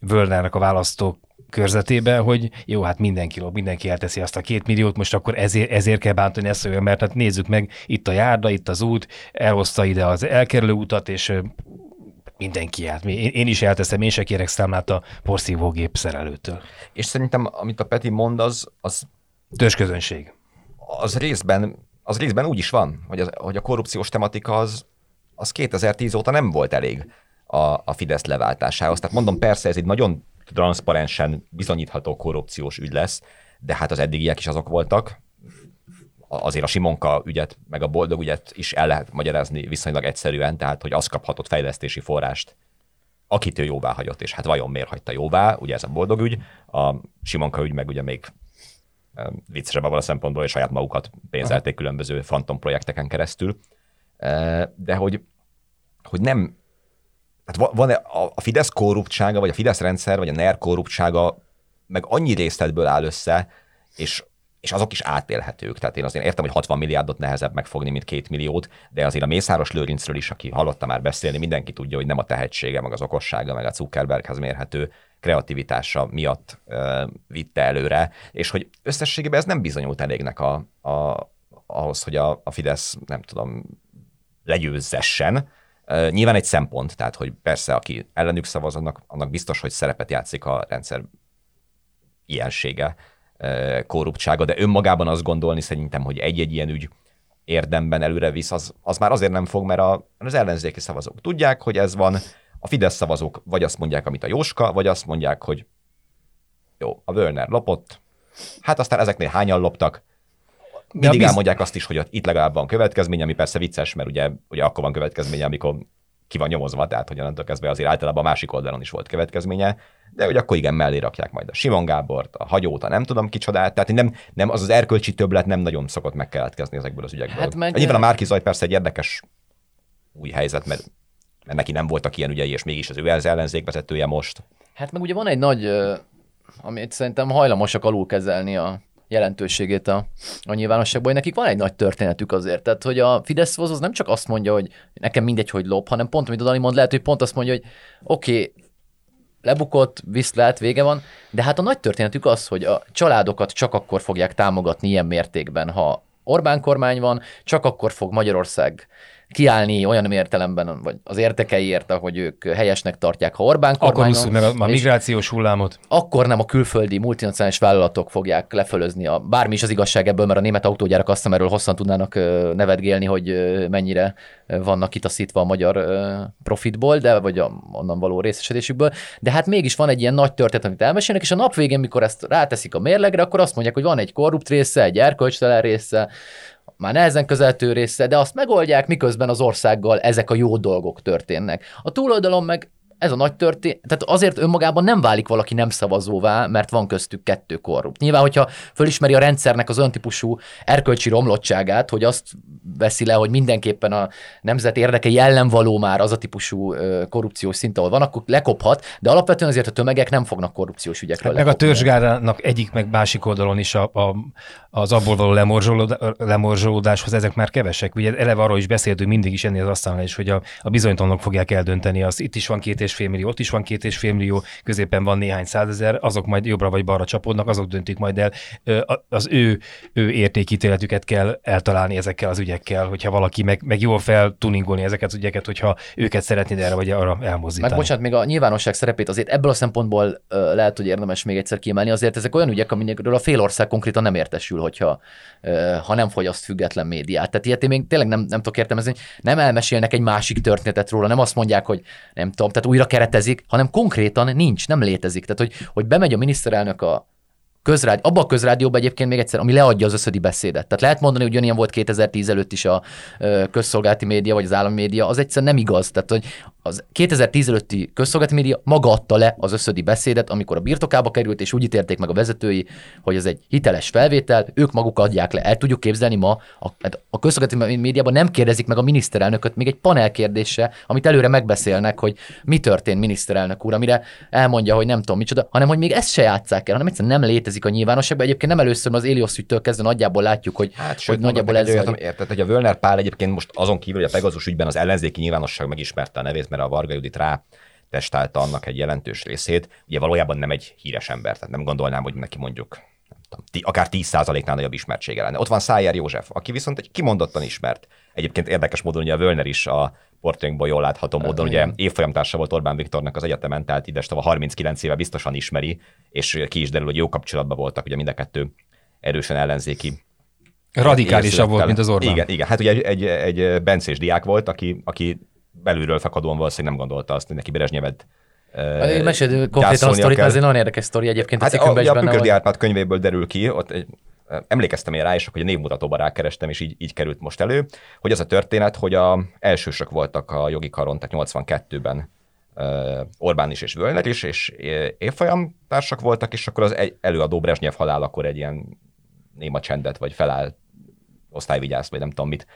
Völnernek a választók körzetébe, hogy jó, hát mindenki lop, mindenki elteszi azt a két milliót, most akkor ezért, ezért kell bántani ezt olyan, mert hát nézzük meg, itt a járda, itt az út, elhozta ide az elkerülő utat, és mindenki járt. Én, én is elteszem, én se kérek számlát a porszívógép szerelőtől. És szerintem, amit a Peti mond, az... az Törzsközönség. Az részben, az részben úgy is van, hogy, az, hogy a korrupciós tematika az, az 2010 óta nem volt elég a, a Fidesz leváltásához. Tehát mondom, persze ez egy nagyon transzparensen bizonyítható korrupciós ügy lesz, de hát az eddigiek is azok voltak. Azért a Simonka ügyet, meg a Boldog ügyet is el lehet magyarázni viszonylag egyszerűen, tehát hogy az kaphatott fejlesztési forrást, akit ő jóvá hagyott, és hát vajon miért hagyta jóvá, ugye ez a Boldog ügy, a Simonka ügy meg ugye még viccesebb abban a szempontból, hogy saját magukat pénzelték különböző fronton projekteken keresztül. De hogy, hogy nem, hát van a Fidesz korruptsága, vagy a Fidesz rendszer, vagy a NER korruptsága meg annyi részletből áll össze, és és azok is átélhetők. Tehát én azért értem, hogy 60 milliárdot nehezebb megfogni, mint két milliót, de azért a Mészáros Lőrincről is, aki hallotta már beszélni, mindenki tudja, hogy nem a tehetsége, meg az okossága, meg a Zuckerberghez mérhető kreativitása miatt uh, vitte előre, és hogy összességében ez nem bizonyult elégnek a, a, ahhoz, hogy a, a Fidesz, nem tudom, legyőzzessen. Nyilván egy szempont, tehát hogy persze, aki ellenük szavaz, annak, annak biztos, hogy szerepet játszik a rendszer ilyensége, korruptsága, de önmagában azt gondolni szerintem, hogy egy-egy ilyen ügy érdemben előre visz, az, az már azért nem fog, mert a, az ellenzéki szavazók tudják, hogy ez van, a Fidesz szavazók vagy azt mondják, amit a Jóska, vagy azt mondják, hogy jó, a Wörner lopott, hát aztán ezeknél hányan loptak, mindig biz... elmondják azt is, hogy itt legalább van következmény, ami persze vicces, mert ugye, ugye akkor van következménye, amikor ki van nyomozva, tehát hogy onnantól kezdve azért általában a másik oldalon is volt következménye, de hogy akkor igen, mellé rakják majd a Simon Gábort, a Hagyót, a nem tudom kicsodát, tehát nem, nem az az erkölcsi többlet nem nagyon szokott megkeletkezni ezekből az ügyekből. Hát meg... Nyilván a Márki Zaj persze egy érdekes új helyzet, mert, mert neki nem voltak ilyen ügyei, és mégis az ő az ellenzék vezetője most. Hát meg ugye van egy nagy, amit szerintem hajlamosak alul kezelni a jelentőségét a, a nyilvánosságban, hogy nekik van egy nagy történetük azért. Tehát, hogy a Fidesz az nem csak azt mondja, hogy nekem mindegy, hogy lop, hanem pont, amit a Dani mond, lehet, hogy pont azt mondja, hogy oké, okay, lebukott, viszlát, vége van, de hát a nagy történetük az, hogy a családokat csak akkor fogják támogatni ilyen mértékben, ha Orbán kormány van, csak akkor fog Magyarország kiállni olyan értelemben, vagy az értekeiért, ahogy ők helyesnek tartják, ha Orbán kormány Akkor meg a, a migrációs hullámot. Akkor nem a külföldi multinacionális vállalatok fogják lefölözni a, bármi is az igazság ebből, mert a német autógyárak azt hiszem erről hosszan tudnának nevetgélni, hogy mennyire vannak kitaszítva a magyar profitból, de vagy a, onnan való részesedésükből. De hát mégis van egy ilyen nagy történet, amit elmesélnek, és a nap végén, mikor ezt ráteszik a mérlegre, akkor azt mondják, hogy van egy korrupt része, egy erkölcstelen része, már nehezen közeltő része, de azt megoldják, miközben az országgal ezek a jó dolgok történnek. A túloldalon meg ez a nagy történet, tehát azért önmagában nem válik valaki nem szavazóvá, mert van köztük kettő korrupt. Nyilván, hogyha fölismeri a rendszernek az olyan típusú erkölcsi romlottságát, hogy azt veszi le, hogy mindenképpen a nemzet érdekei ellen való már az a típusú korrupciós szint, ahol van, akkor lekophat, de alapvetően azért a tömegek nem fognak korrupciós ügyekről Meg lekopni. a törzsgárának egyik, meg másik oldalon is a, a, az abból való lemorzsolódáshoz ezek már kevesek. Ugye eleve arról is beszéltünk mindig is ennél az asztalnál is, hogy a, a bizonytalanok fogják eldönteni. Az itt is van két és fél millió, ott is van két és fél millió, középen van néhány százezer, azok majd jobbra vagy balra csapódnak, azok döntik majd el. Az ő, ő értékítéletüket kell eltalálni ezekkel az ügyekkel, hogyha valaki meg, meg jól fel tuningolni ezeket az ügyeket, hogyha őket szeretnéd erre vagy arra elmozdítani. Meg bocsánat, még a nyilvánosság szerepét azért ebből a szempontból lehet, hogy érdemes még egyszer kiemelni, azért ezek olyan ügyek, amikről a fél ország konkrétan nem értesül, hogyha ha nem fogyaszt független médiát. Tehát ilyet én még tényleg nem, nem tudok értelmezni, nem elmesélnek egy másik történetet róla, nem azt mondják, hogy nem tudom, tehát újra keretezik, hanem konkrétan nincs, nem létezik. Tehát, hogy, hogy bemegy a miniszterelnök a, közrádió, abban a közrádióban egyébként még egyszer, ami leadja az összödi beszédet. Tehát lehet mondani, hogy ugyanilyen volt 2010 előtt is a közszolgálati média, vagy az állami média, az egyszer nem igaz. Tehát, hogy az 2010 előtti közszolgálati média maga adta le az összödi beszédet, amikor a birtokába került, és úgy ítélték meg a vezetői, hogy ez egy hiteles felvétel, ők maguk adják le. El tudjuk képzelni ma, a, hát a közszolgálati médiában nem kérdezik meg a miniszterelnököt, még egy panel kérdése, amit előre megbeszélnek, hogy mi történt miniszterelnök úr, amire elmondja, hogy nem tudom micsoda, hanem hogy még ezt se játsszák el, hanem egyszerűen nem létezik a nyilvánosságban. Egyébként nem először az Elios ügytől kezdve nagyjából látjuk, hogy, hát, hogy sőt, nagyjából ez. Érted, hogy a Völner Pál egyébként most azon kívül, hogy a Pegazus ügyben az ellenzéki nyilvánosság megismerte a nevét, mert a Varga Judit rá testálta annak egy jelentős részét. Ugye valójában nem egy híres ember, tehát nem gondolnám, hogy neki mondjuk tudom, akár 10%-nál nagyobb ismertsége lenne. Ott van Szájer József, aki viszont egy kimondottan ismert. Egyébként érdekes módon ugye a Völner is a portrénkból jól látható módon, ugye évfolyamtársa volt Orbán Viktornak az egyetemen, tehát a 39 éve biztosan ismeri, és ki is derül, hogy jó kapcsolatban voltak, ugye mind a kettő erősen ellenzéki Radikálisabb volt, mint az Orbán. Igen, igen. hát ugye egy, egy, egy bencés diák volt, aki, aki belülről fakadóan valószínűleg nem gondolta azt, hogy neki Brezsnyevet én meséld konkrétan a sztorit, ez egy nagyon érdekes sztori egyébként. Hát a, a, a Pükösdi Árpád könyvéből derül ki, ott egy, emlékeztem én rá, és hogy a névmutatóba rákerestem, és így, így került most elő, hogy az a történet, hogy a elsősök voltak a jogi karon, tehát 82-ben Orbán is és Völner is, és évfolyam társak voltak, és akkor az előadó Brezsnyev halál akkor egy ilyen néma csendet, vagy feláll osztályvigyász, vagy nem tudom mit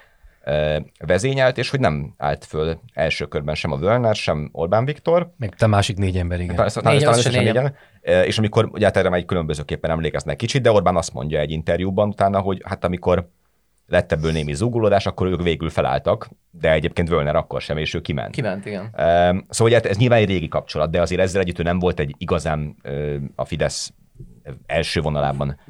vezényelt, és hogy nem állt föl első körben sem a Völner, sem Orbán Viktor. Meg te másik négy ember, igen. Persze, négy, talán összesen négyen. És amikor, ugye hát erre már egy különbözőképpen emlékeznek kicsit, de Orbán azt mondja egy interjúban utána, hogy hát amikor lett ebből némi zúgulódás, akkor ők végül felálltak, de egyébként Völner akkor sem, és ő kiment. Kiment, igen. Szóval ugye hát ez nyilván egy régi kapcsolat, de azért ezzel együtt ő nem volt egy igazán a Fidesz első vonalában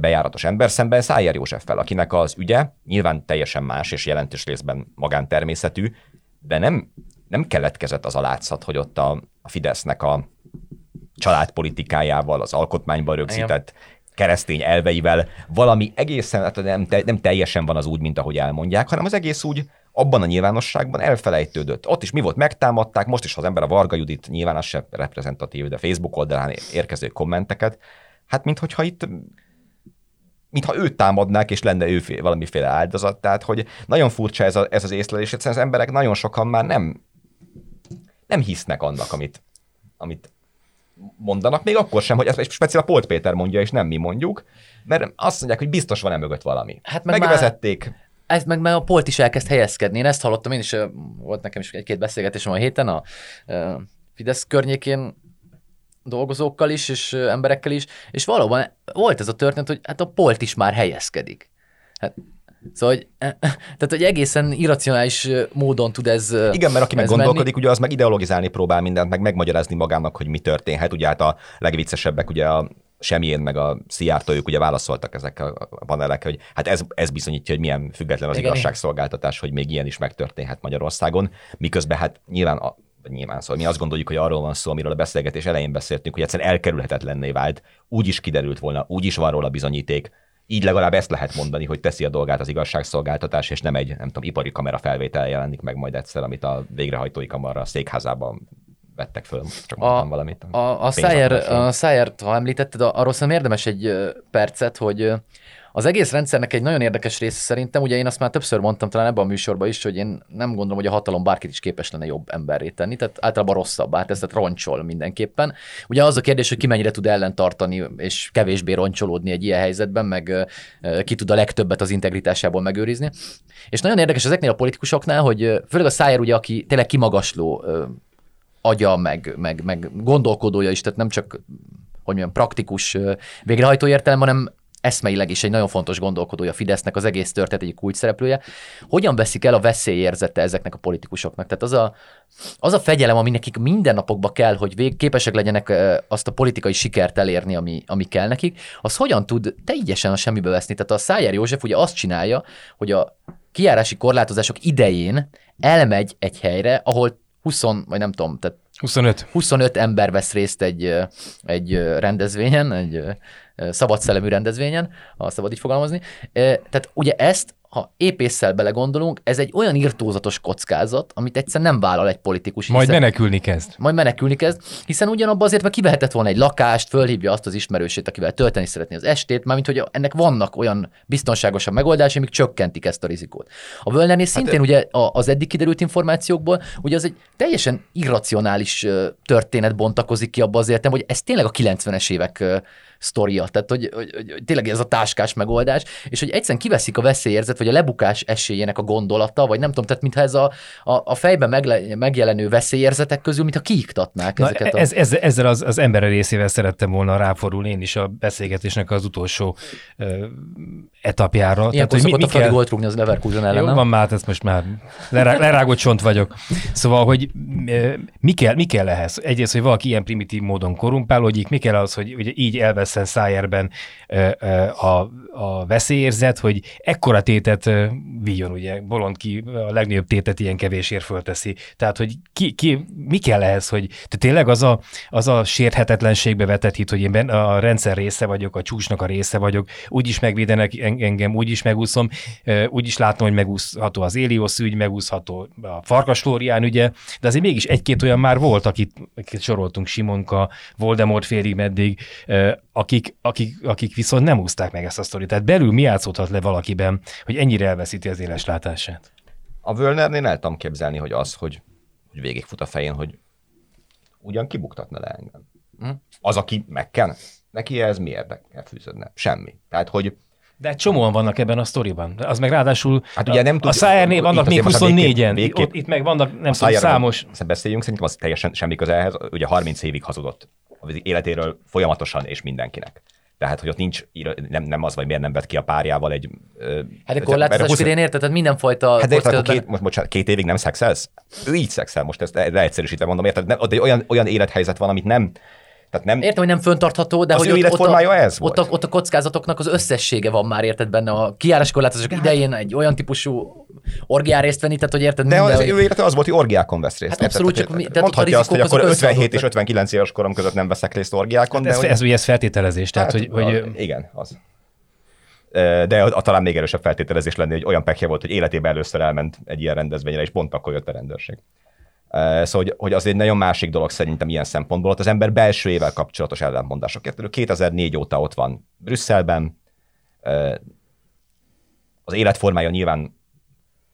bejáratos ember szemben Szájer Józseffel, akinek az ügye nyilván teljesen más és jelentős részben magántermészetű, de nem, nem keletkezett az a látszat, hogy ott a, a Fidesznek a családpolitikájával, az alkotmányban rögzített keresztény elveivel valami egészen, hát nem, nem teljesen van az úgy, mint ahogy elmondják, hanem az egész úgy abban a nyilvánosságban elfelejtődött. Ott is mi volt, megtámadták, most is, ha az ember a Varga Judit nyilván az sem reprezentatív, de Facebook oldalán érkező kommenteket, hát minthogyha itt mintha őt támadnák, és lenne ő valamiféle áldozat. Tehát, hogy nagyon furcsa ez, a, ez az észlelés, egyszerűen az emberek nagyon sokan már nem, nem hisznek annak, amit, amit mondanak, még akkor sem, hogy ezt speciál a Polt Péter mondja, és nem mi mondjuk, mert azt mondják, hogy biztos van-e mögött valami. Hát meg Megvezették. Már ez meg, meg a Polt is elkezd helyezkedni. Én ezt hallottam, én is, volt nekem is egy-két beszélgetésem a héten a, Fidesz környékén dolgozókkal is, és emberekkel is, és valóban volt ez a történet, hogy hát a Polt is már helyezkedik. Hát, Szóval, hogy, tehát, hogy egészen irracionális módon tud ez Igen, mert aki meg gondolkodik, ugye az meg ideologizálni próbál mindent, meg megmagyarázni magának, hogy mi történhet. Ugye hát a legviccesebbek ugye a Semmilyen meg a Szijjártó, ők ugye válaszoltak ezekkel a panelek, hogy hát ez, ez bizonyítja, hogy milyen független az Igen, igazságszolgáltatás, hogy még ilyen is megtörténhet Magyarországon, miközben hát nyilván a, nyilván szó. Mi azt gondoljuk, hogy arról van szó, amiről a beszélgetés elején beszéltünk, hogy egyszerűen elkerülhetetlenné vált, úgy is kiderült volna, úgy is van róla bizonyíték, így legalább ezt lehet mondani, hogy teszi a dolgát az igazságszolgáltatás, és nem egy, nem tudom, ipari kamera felvétel jelenik meg majd egyszer, amit a végrehajtói kamera a székházában vettek föl, csak a, valamit. A, a, Szájer, a ha említetted, arról szerintem érdemes egy percet, hogy az egész rendszernek egy nagyon érdekes része szerintem, ugye én azt már többször mondtam talán ebben a műsorban is, hogy én nem gondolom, hogy a hatalom bárkit is képes lenne jobb emberré tenni, tehát általában rosszabb, hát ezt roncsol mindenképpen. Ugye az a kérdés, hogy ki mennyire tud ellentartani és kevésbé roncsolódni egy ilyen helyzetben, meg ki tud a legtöbbet az integritásából megőrizni. És nagyon érdekes ezeknél a politikusoknál, hogy főleg a Szájer ugye, aki tényleg kimagasló agya, meg, meg, meg gondolkodója is, tehát nem csak hogy mondjam, praktikus végrehajtó értelem, hanem eszmeileg is egy nagyon fontos gondolkodója Fidesznek, az egész történet egy kulcs szereplője. Hogyan veszik el a veszélyérzete ezeknek a politikusoknak? Tehát az a, az a fegyelem, ami nekik mindennapokba kell, hogy vég, képesek legyenek azt a politikai sikert elérni, ami, ami kell nekik, az hogyan tud teljesen a semmibe veszni? Tehát a Szájer József ugye azt csinálja, hogy a kiárási korlátozások idején elmegy egy helyre, ahol 20, vagy nem tudom, tehát 25. 25 ember vesz részt egy, egy rendezvényen, egy szabad szellemű rendezvényen, ha szabad így fogalmazni. Tehát ugye ezt ha épésszel belegondolunk, ez egy olyan irtózatos kockázat, amit egyszer nem vállal egy politikus. Hiszen, majd menekülni kezd. Majd menekülni kezd, hiszen ugyanabban azért, mert kivehetett volna egy lakást, fölhívja azt az ismerősét, akivel tölteni szeretné az estét, mármint hogy ennek vannak olyan biztonságosabb megoldásai, amik csökkentik ezt a rizikót. A Völnernél hát szintén e... ugye az eddig kiderült információkból, ugye az egy teljesen irracionális történet bontakozik ki abba azért, hogy ez tényleg a 90-es évek sztoria, tehát hogy, hogy, hogy, tényleg ez a táskás megoldás, és hogy egyszerűen kiveszik a veszélyérzet, vagy a lebukás esélyének a gondolata, vagy nem tudom, tehát mintha ez a, a, a fejben megle, megjelenő veszélyérzetek közül, mintha kiiktatnák Na, ezeket. A... Ez, ez, ezzel az, az ember részével szerettem volna ráforulni én is a beszélgetésnek az utolsó etapjára. Ilyen tehát, hogy mi, mi kell... volt rúgni az Leverkusen ellen, Jó, van már, hát ezt most már lerá, lerágott csont vagyok. Szóval, hogy mi kell, mi kell ehhez? Egyrészt, hogy valaki ilyen primitív módon korumpálódik, mi kell az, hogy hogy így elveszen szájerben a, a veszélyérzet, hogy ekkora tétet vigyon, ugye, bolond ki a legnagyobb tétet ilyen kevésért fölteszi. Tehát, hogy ki, ki, mi kell ehhez, hogy te tényleg az a, az a sérthetetlenségbe vetett hit, hogy én ben, a rendszer része vagyok, a csúcsnak a része vagyok, úgyis megvédenek engem, úgyis megúszom, úgyis látom, hogy megúszható az Éliosz ügy, megúszható a Farkas Flórián ügye, de azért mégis egy-két olyan már volt, akit, akit soroltunk, Simonka, Voldemort félig meddig, akik, akik, akik viszont nem úszták meg ezt a sztorit. Tehát belül mi játszódhat le valakiben, hogy ennyire elveszíti az éles látását? A Völnernél el tudom képzelni, hogy az, hogy, hogy végigfut a fején, hogy ugyan kibuktatna le engem. Mhm. Az, aki megken, neki ez mi érdekel fűződne? Semmi. Tehát, hogy De csomóan vannak ebben a sztoriban. Az meg ráadásul Hát ugye nem a tud- Szájernél itt vannak még azért most már 24-en. végképp- végképp- Ott, itt meg vannak, nem tudom, számos. Beszéljünk, szerintem az teljesen semmi köze ehhez. Ugye 30 évig hazudott az életéről folyamatosan és mindenkinek. Tehát, hogy ott nincs, nem, nem az, vagy miért nem vett ki a párjával egy... Hát de korlátozás husz- fürén érted? Tehát mindenfajta Hát de érted, akkor két, most, bocsánat, két évig nem szexelsz? Ő így szexel, most ezt leegyszerűsítve mondom, érted? Nem, ott egy olyan, olyan élethelyzet van, amit nem, tehát nem, Értem, hogy nem föntartható, de Az hogy ő ott, ott, a, ez ott, volt. a, ott a kockázatoknak az összessége van már, érted benne a kiáráskorlátozások idején egy olyan típusú orgián részt venni, tehát hogy érted de minden, az hogy- ő élete az volt, hogy orgiákon vesz részt. Hát abszolút, csak mi- Tehát ott Mondhatja azt, hogy akkor azok 57 és összeadottak. 59 éves korom között nem veszek részt orgiákon, de Ez, ez, ez feltételezés, tehát Hát, hogy, hogy igen, az. De a, a talán még erősebb feltételezés lenne, hogy olyan pekje volt, hogy életében először elment egy ilyen rendezvényre, és pont akkor jött a rendőrség. Szóval, hogy, hogy az egy nagyon másik dolog szerintem ilyen szempontból. Ott az ember belső ével kapcsolatos ellentmondások. Érted? 2004 óta ott van Brüsszelben. Az életformája nyilván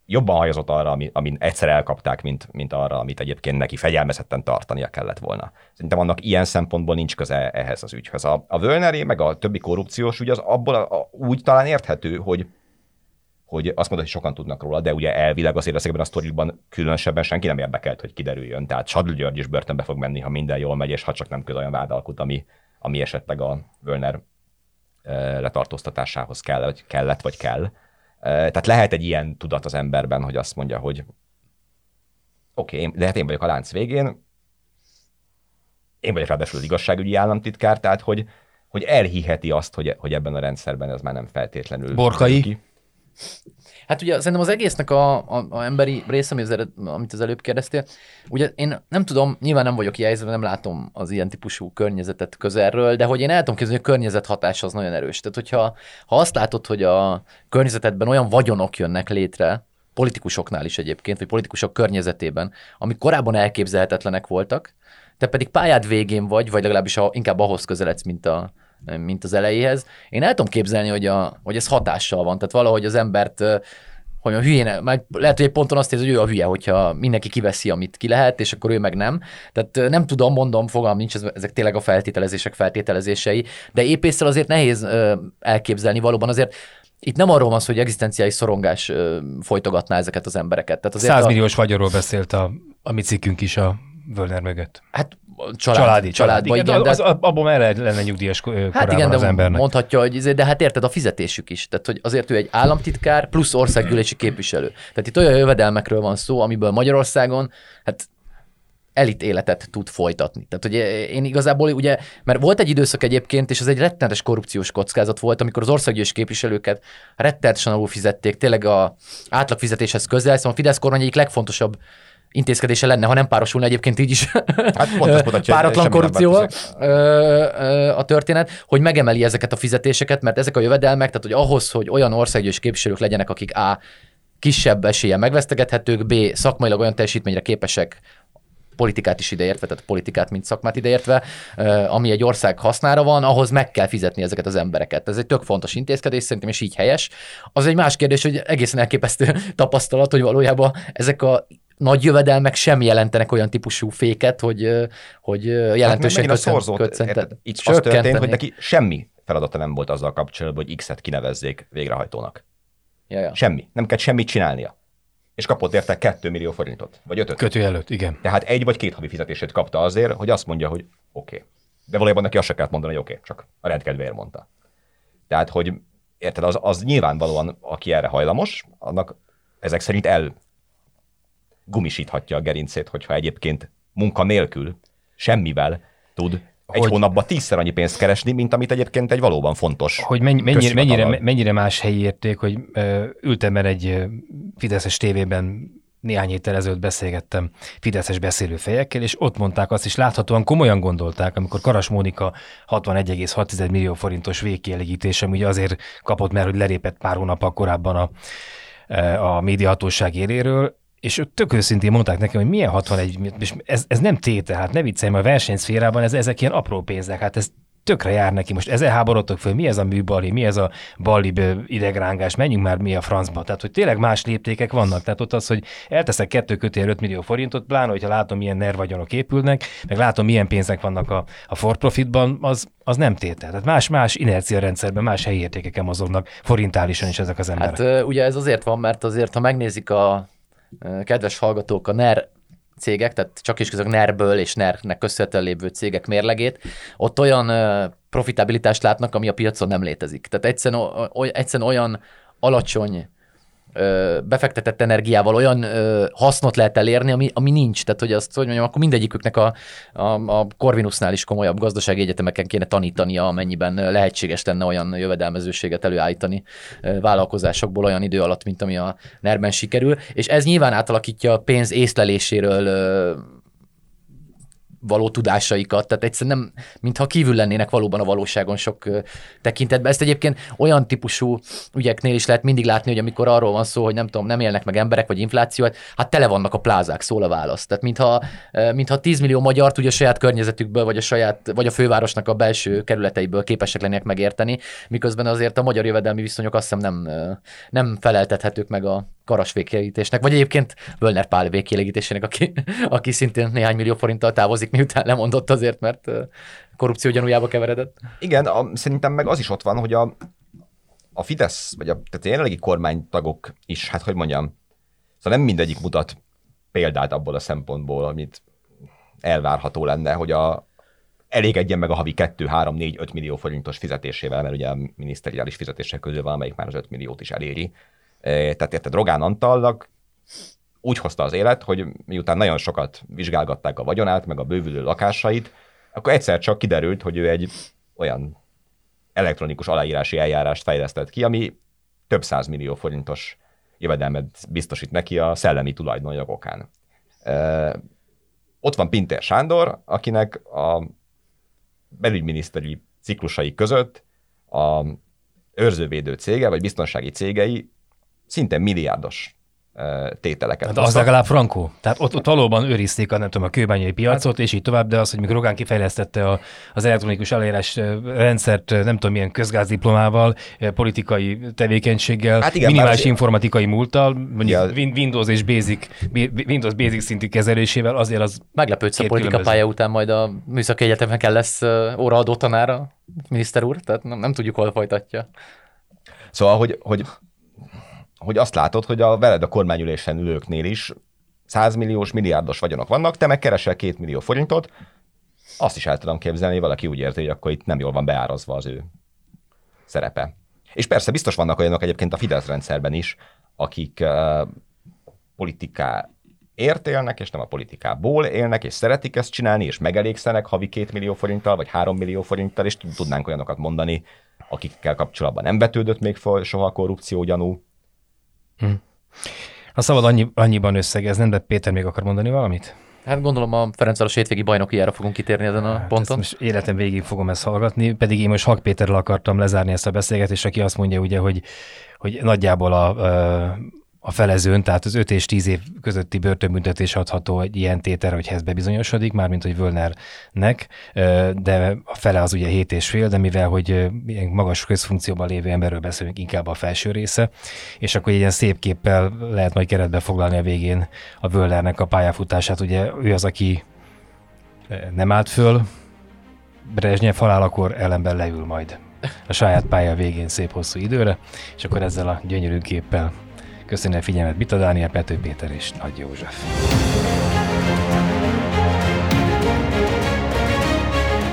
jobban hajazott arra, ami, amin egyszer elkapták, mint, mint arra, amit egyébként neki fegyelmezetten tartania kellett volna. Szerintem annak ilyen szempontból nincs köze ehhez az ügyhöz. A, a Völneré, meg a többi korrupciós ügy az abból a, a, úgy talán érthető, hogy hogy azt mondod, hogy sokan tudnak róla, de ugye elvileg azért ezekben a sztorikban különösebben senki nem érdekelt, hogy kiderüljön. Tehát Sadl György is börtönbe fog menni, ha minden jól megy, és ha csak nem köz olyan vádalkut, ami, ami esetleg a Völner letartóztatásához kell, vagy kellett, vagy kell. Eh, Tehát lehet egy ilyen tudat az emberben, hogy azt mondja, hogy oké, okay, de hát én vagyok a lánc végén, én vagyok ráadásul az igazságügyi államtitkár, tehát hogy, hogy elhiheti azt, hogy, hogy ebben a rendszerben ez már nem feltétlenül... Borkai? ki. Hát ugye szerintem az egésznek a, a, a emberi része, amit az előbb kérdeztél, ugye én nem tudom, nyilván nem vagyok ilyen nem látom az ilyen típusú környezetet közelről, de hogy én el tudom képzelni, hogy a környezet hatása az nagyon erős. Tehát hogyha ha azt látod, hogy a környezetedben olyan vagyonok jönnek létre, politikusoknál is egyébként, vagy politikusok környezetében, amik korábban elképzelhetetlenek voltak, te pedig pályád végén vagy, vagy legalábbis a, inkább ahhoz közeledsz, mint, a, mint az elejéhez. Én el tudom képzelni, hogy, a, hogy ez hatással van. Tehát valahogy az embert hogy a hülyén, meg lehet, hogy egy ponton azt érzi, hogy ő a hülye, hogyha mindenki kiveszi, amit ki lehet, és akkor ő meg nem. Tehát nem tudom, mondom, fogalm nincs, ez- ezek tényleg a feltételezések feltételezései, de épésszel azért nehéz elképzelni valóban azért itt nem arról van szó, hogy egzisztenciális szorongás folytogatná ezeket az embereket. Tehát azért 100 a- milliós vagyonról beszélt a, a mi cikkünk is a Völner mögött. Hát család, Családi, családban, családi. igen, de, az, az, abban már lenne nyugdíjas ko- Hát korában igen, de az embernek. mondhatja, hogy izé, de hát érted a fizetésük is. Tehát, hogy azért ő egy államtitkár plusz országgyűlési képviselő. Tehát itt olyan jövedelmekről van szó, amiből Magyarországon hát elit életet tud folytatni. Tehát, hogy én igazából ugye, mert volt egy időszak egyébként, és ez egy rettenetes korrupciós kockázat volt, amikor az országgyűlési képviselőket rettenetesen alul fizették, tényleg a átlagfizetéshez közel, szóval a Fidesz kormány egyik legfontosabb intézkedése lenne, ha nem párosulna egyébként így is Hát pont mutatja, páratlan korrupcióval a történet, hogy megemeli ezeket a fizetéseket, mert ezek a jövedelmek, tehát hogy ahhoz, hogy olyan országgyűlési képviselők legyenek, akik A. kisebb eséllyel megvesztegethetők, B. szakmailag olyan teljesítményre képesek, politikát is ideértve, tehát politikát, mint szakmát ideértve, ami egy ország hasznára van, ahhoz meg kell fizetni ezeket az embereket. Ez egy tök fontos intézkedés, szerintem, és így helyes. Az egy más kérdés, hogy egészen elképesztő tapasztalat, hogy valójában ezek a nagy jövedelmek sem jelentenek olyan típusú féket, hogy, hogy Hát jelentősen a köszön- szorzót? Itt az történt, hogy neki semmi feladata nem volt azzal kapcsolatban, hogy X-et kinevezzék végrehajtónak. Ja, ja. Semmi. Nem kellett semmit csinálnia. És kapott érte 2 millió forintot, vagy 5 Kötő előtt, igen. Tehát egy vagy két havi fizetését kapta azért, hogy azt mondja, hogy oké. Okay. De valójában neki azt se kellett mondani, hogy oké, okay, csak a rendkedvéért mondta. Tehát, hogy érted, az, az nyilvánvalóan, aki erre hajlamos, annak ezek szerint el gumisíthatja a gerincét, hogyha egyébként munka nélkül, semmivel tud egy Hogy- hónapban tízszer annyi pénzt keresni, mint amit egyébként egy valóban fontos Hogy mennyi, mennyire, mennyire, mennyire más helyi érték, hogy ö, ültem már egy ö, Fideszes tévében néhány héttel ezelőtt beszélgettem Fideszes beszélőfejekkel, és ott mondták azt is, láthatóan komolyan gondolták, amikor Karas Mónika 61,6 millió forintos végkielégítése, ugye azért kapott, mert hogy lerépett pár hónappal korábban a, a médiahatóság éréről, és ők tök őszintén mondták nekem, hogy milyen 61, és ez, ez nem tétel, hát ne viccelj, a versenyszférában ez, ezek ilyen apró pénzek, hát ez tökre jár neki. Most ezzel háborodtok föl, mi ez a műbali, mi ez a bali idegrángás, menjünk már mi a francba. Tehát, hogy tényleg más léptékek vannak. Tehát ott az, hogy elteszek kettő kötél 5 millió forintot, pláne, hogyha látom, milyen nervagyonok épülnek, meg látom, milyen pénzek vannak a, a for profitban, az, az nem tétel. Tehát más, más inercia rendszerben, más helyi értékeken mozognak forintálisan is ezek az emberek. Hát ugye ez azért van, mert azért, ha megnézik a kedves hallgatók a NER cégek, tehát csak is közök NER-ből és NER-nek köszönhetően lévő cégek mérlegét, ott olyan profitabilitást látnak, ami a piacon nem létezik. Tehát egyszerűen, egyszerűen olyan alacsony befektetett energiával olyan hasznot lehet elérni, ami, ami nincs. Tehát, hogy azt, hogy mondjam, akkor mindegyiküknek a, a, a Corvinusnál is komolyabb gazdasági egyetemeken kéne tanítania, amennyiben lehetséges lenne olyan jövedelmezőséget előállítani vállalkozásokból olyan idő alatt, mint ami a ner sikerül. És ez nyilván átalakítja a pénz észleléséről való tudásaikat, tehát egyszerűen nem, mintha kívül lennének valóban a valóságon sok tekintetben. Ezt egyébként olyan típusú ügyeknél is lehet mindig látni, hogy amikor arról van szó, hogy nem tudom, nem élnek meg emberek, vagy infláció, hát tele vannak a plázák, szól a válasz. Tehát mintha, mintha 10 millió magyar ugye a saját környezetükből, vagy a saját, vagy a fővárosnak a belső kerületeiből képesek lennének megérteni, miközben azért a magyar jövedelmi viszonyok azt hiszem nem, nem feleltethetők meg a karas végkielégítésnek, vagy egyébként Völner Pál végkielégítésének, aki, aki szintén néhány millió forinttal távozik, miután lemondott azért, mert korrupció gyanújába keveredett. Igen, a, szerintem meg az is ott van, hogy a, a Fidesz, vagy a, tehát a jelenlegi kormánytagok is, hát hogy mondjam, szóval nem mindegyik mutat példát abból a szempontból, amit elvárható lenne, hogy a, elégedjen meg a havi 2, 3, 4, 5 millió forintos fizetésével, mert ugye a miniszteriális fizetések közül van, amelyik már az 5 milliót is eléri. Tehát érted, Rogán Antalnak úgy hozta az élet, hogy miután nagyon sokat vizsgálgatták a vagyonát, meg a bővülő lakásait, akkor egyszer csak kiderült, hogy ő egy olyan elektronikus aláírási eljárást fejlesztett ki, ami több millió forintos jövedelmet biztosít neki a szellemi tulajdonjogokán. Ott van Pinter Sándor, akinek a belügyminiszteri ciklusai között a őrzővédő cége, vagy biztonsági cégei szinte milliárdos tételeket. De az legalább frankó. Tehát ott, ott valóban őrizték a, nem tudom, a kőbányai piacot, hát, és így tovább, de az, hogy mikor Rogán kifejlesztette a, az elektronikus elérés rendszert, nem tudom, milyen közgázdiplomával, politikai tevékenységgel, hát igen, minimális már, informatikai múlttal, mondjuk ja. Windows és Basic, Windows Basic szintű kezelésével, azért az Meglepődsz a politika pálya után majd a műszaki egyetemeken lesz óraadó tanára, miniszter úr, tehát nem, nem tudjuk, hol folytatja. Szóval, hogy, hogy hogy azt látod, hogy a veled a kormányülésen ülőknél is 100 milliós, milliárdos vagyonok vannak, te meg keresel két millió forintot, azt is el tudom képzelni, hogy valaki úgy érti, hogy akkor itt nem jól van beárazva az ő szerepe. És persze biztos vannak olyanok egyébként a Fidesz rendszerben is, akik uh, politiká élnek, és nem a politikából élnek, és szeretik ezt csinálni, és megelégszenek havi két millió forinttal, vagy három millió forinttal, és tudnánk olyanokat mondani, akikkel kapcsolatban nem vetődött még soha a korrupció gyanú, Hm. Ha szabad annyi, annyiban összegezni, de Péter még akar mondani valamit? Hát gondolom a Ferencváros hétvégi bajnokiára fogunk kitérni ezen a hát ponton. most életem végig fogom ezt hallgatni, pedig én most Hak Péterrel akartam lezárni ezt a beszélgetést, aki azt mondja ugye, hogy, hogy nagyjából a, a felezőn, tehát az 5 és 10 év közötti börtönbüntetés adható egy ilyen tétel, hogy ez bebizonyosodik, mármint hogy Völnernek, de a fele az ugye 7 és fél, de mivel, hogy ilyen magas közfunkcióban lévő emberről beszélünk, inkább a felső része, és akkor ilyen szép képpel lehet majd keretbe foglalni a végén a Völnernek a pályafutását. Ugye ő az, aki nem állt föl, Brezsnyev halálakor ellenben leül majd a saját pálya végén szép hosszú időre, és akkor ezzel a gyönyörű képpel Köszönöm a figyelmet Bita Dániel, Pető Péter és Nagy József.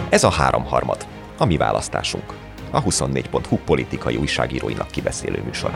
Ez a háromharmad, a mi választásunk. A 24.hu politikai újságíróinak kibeszélő műsor.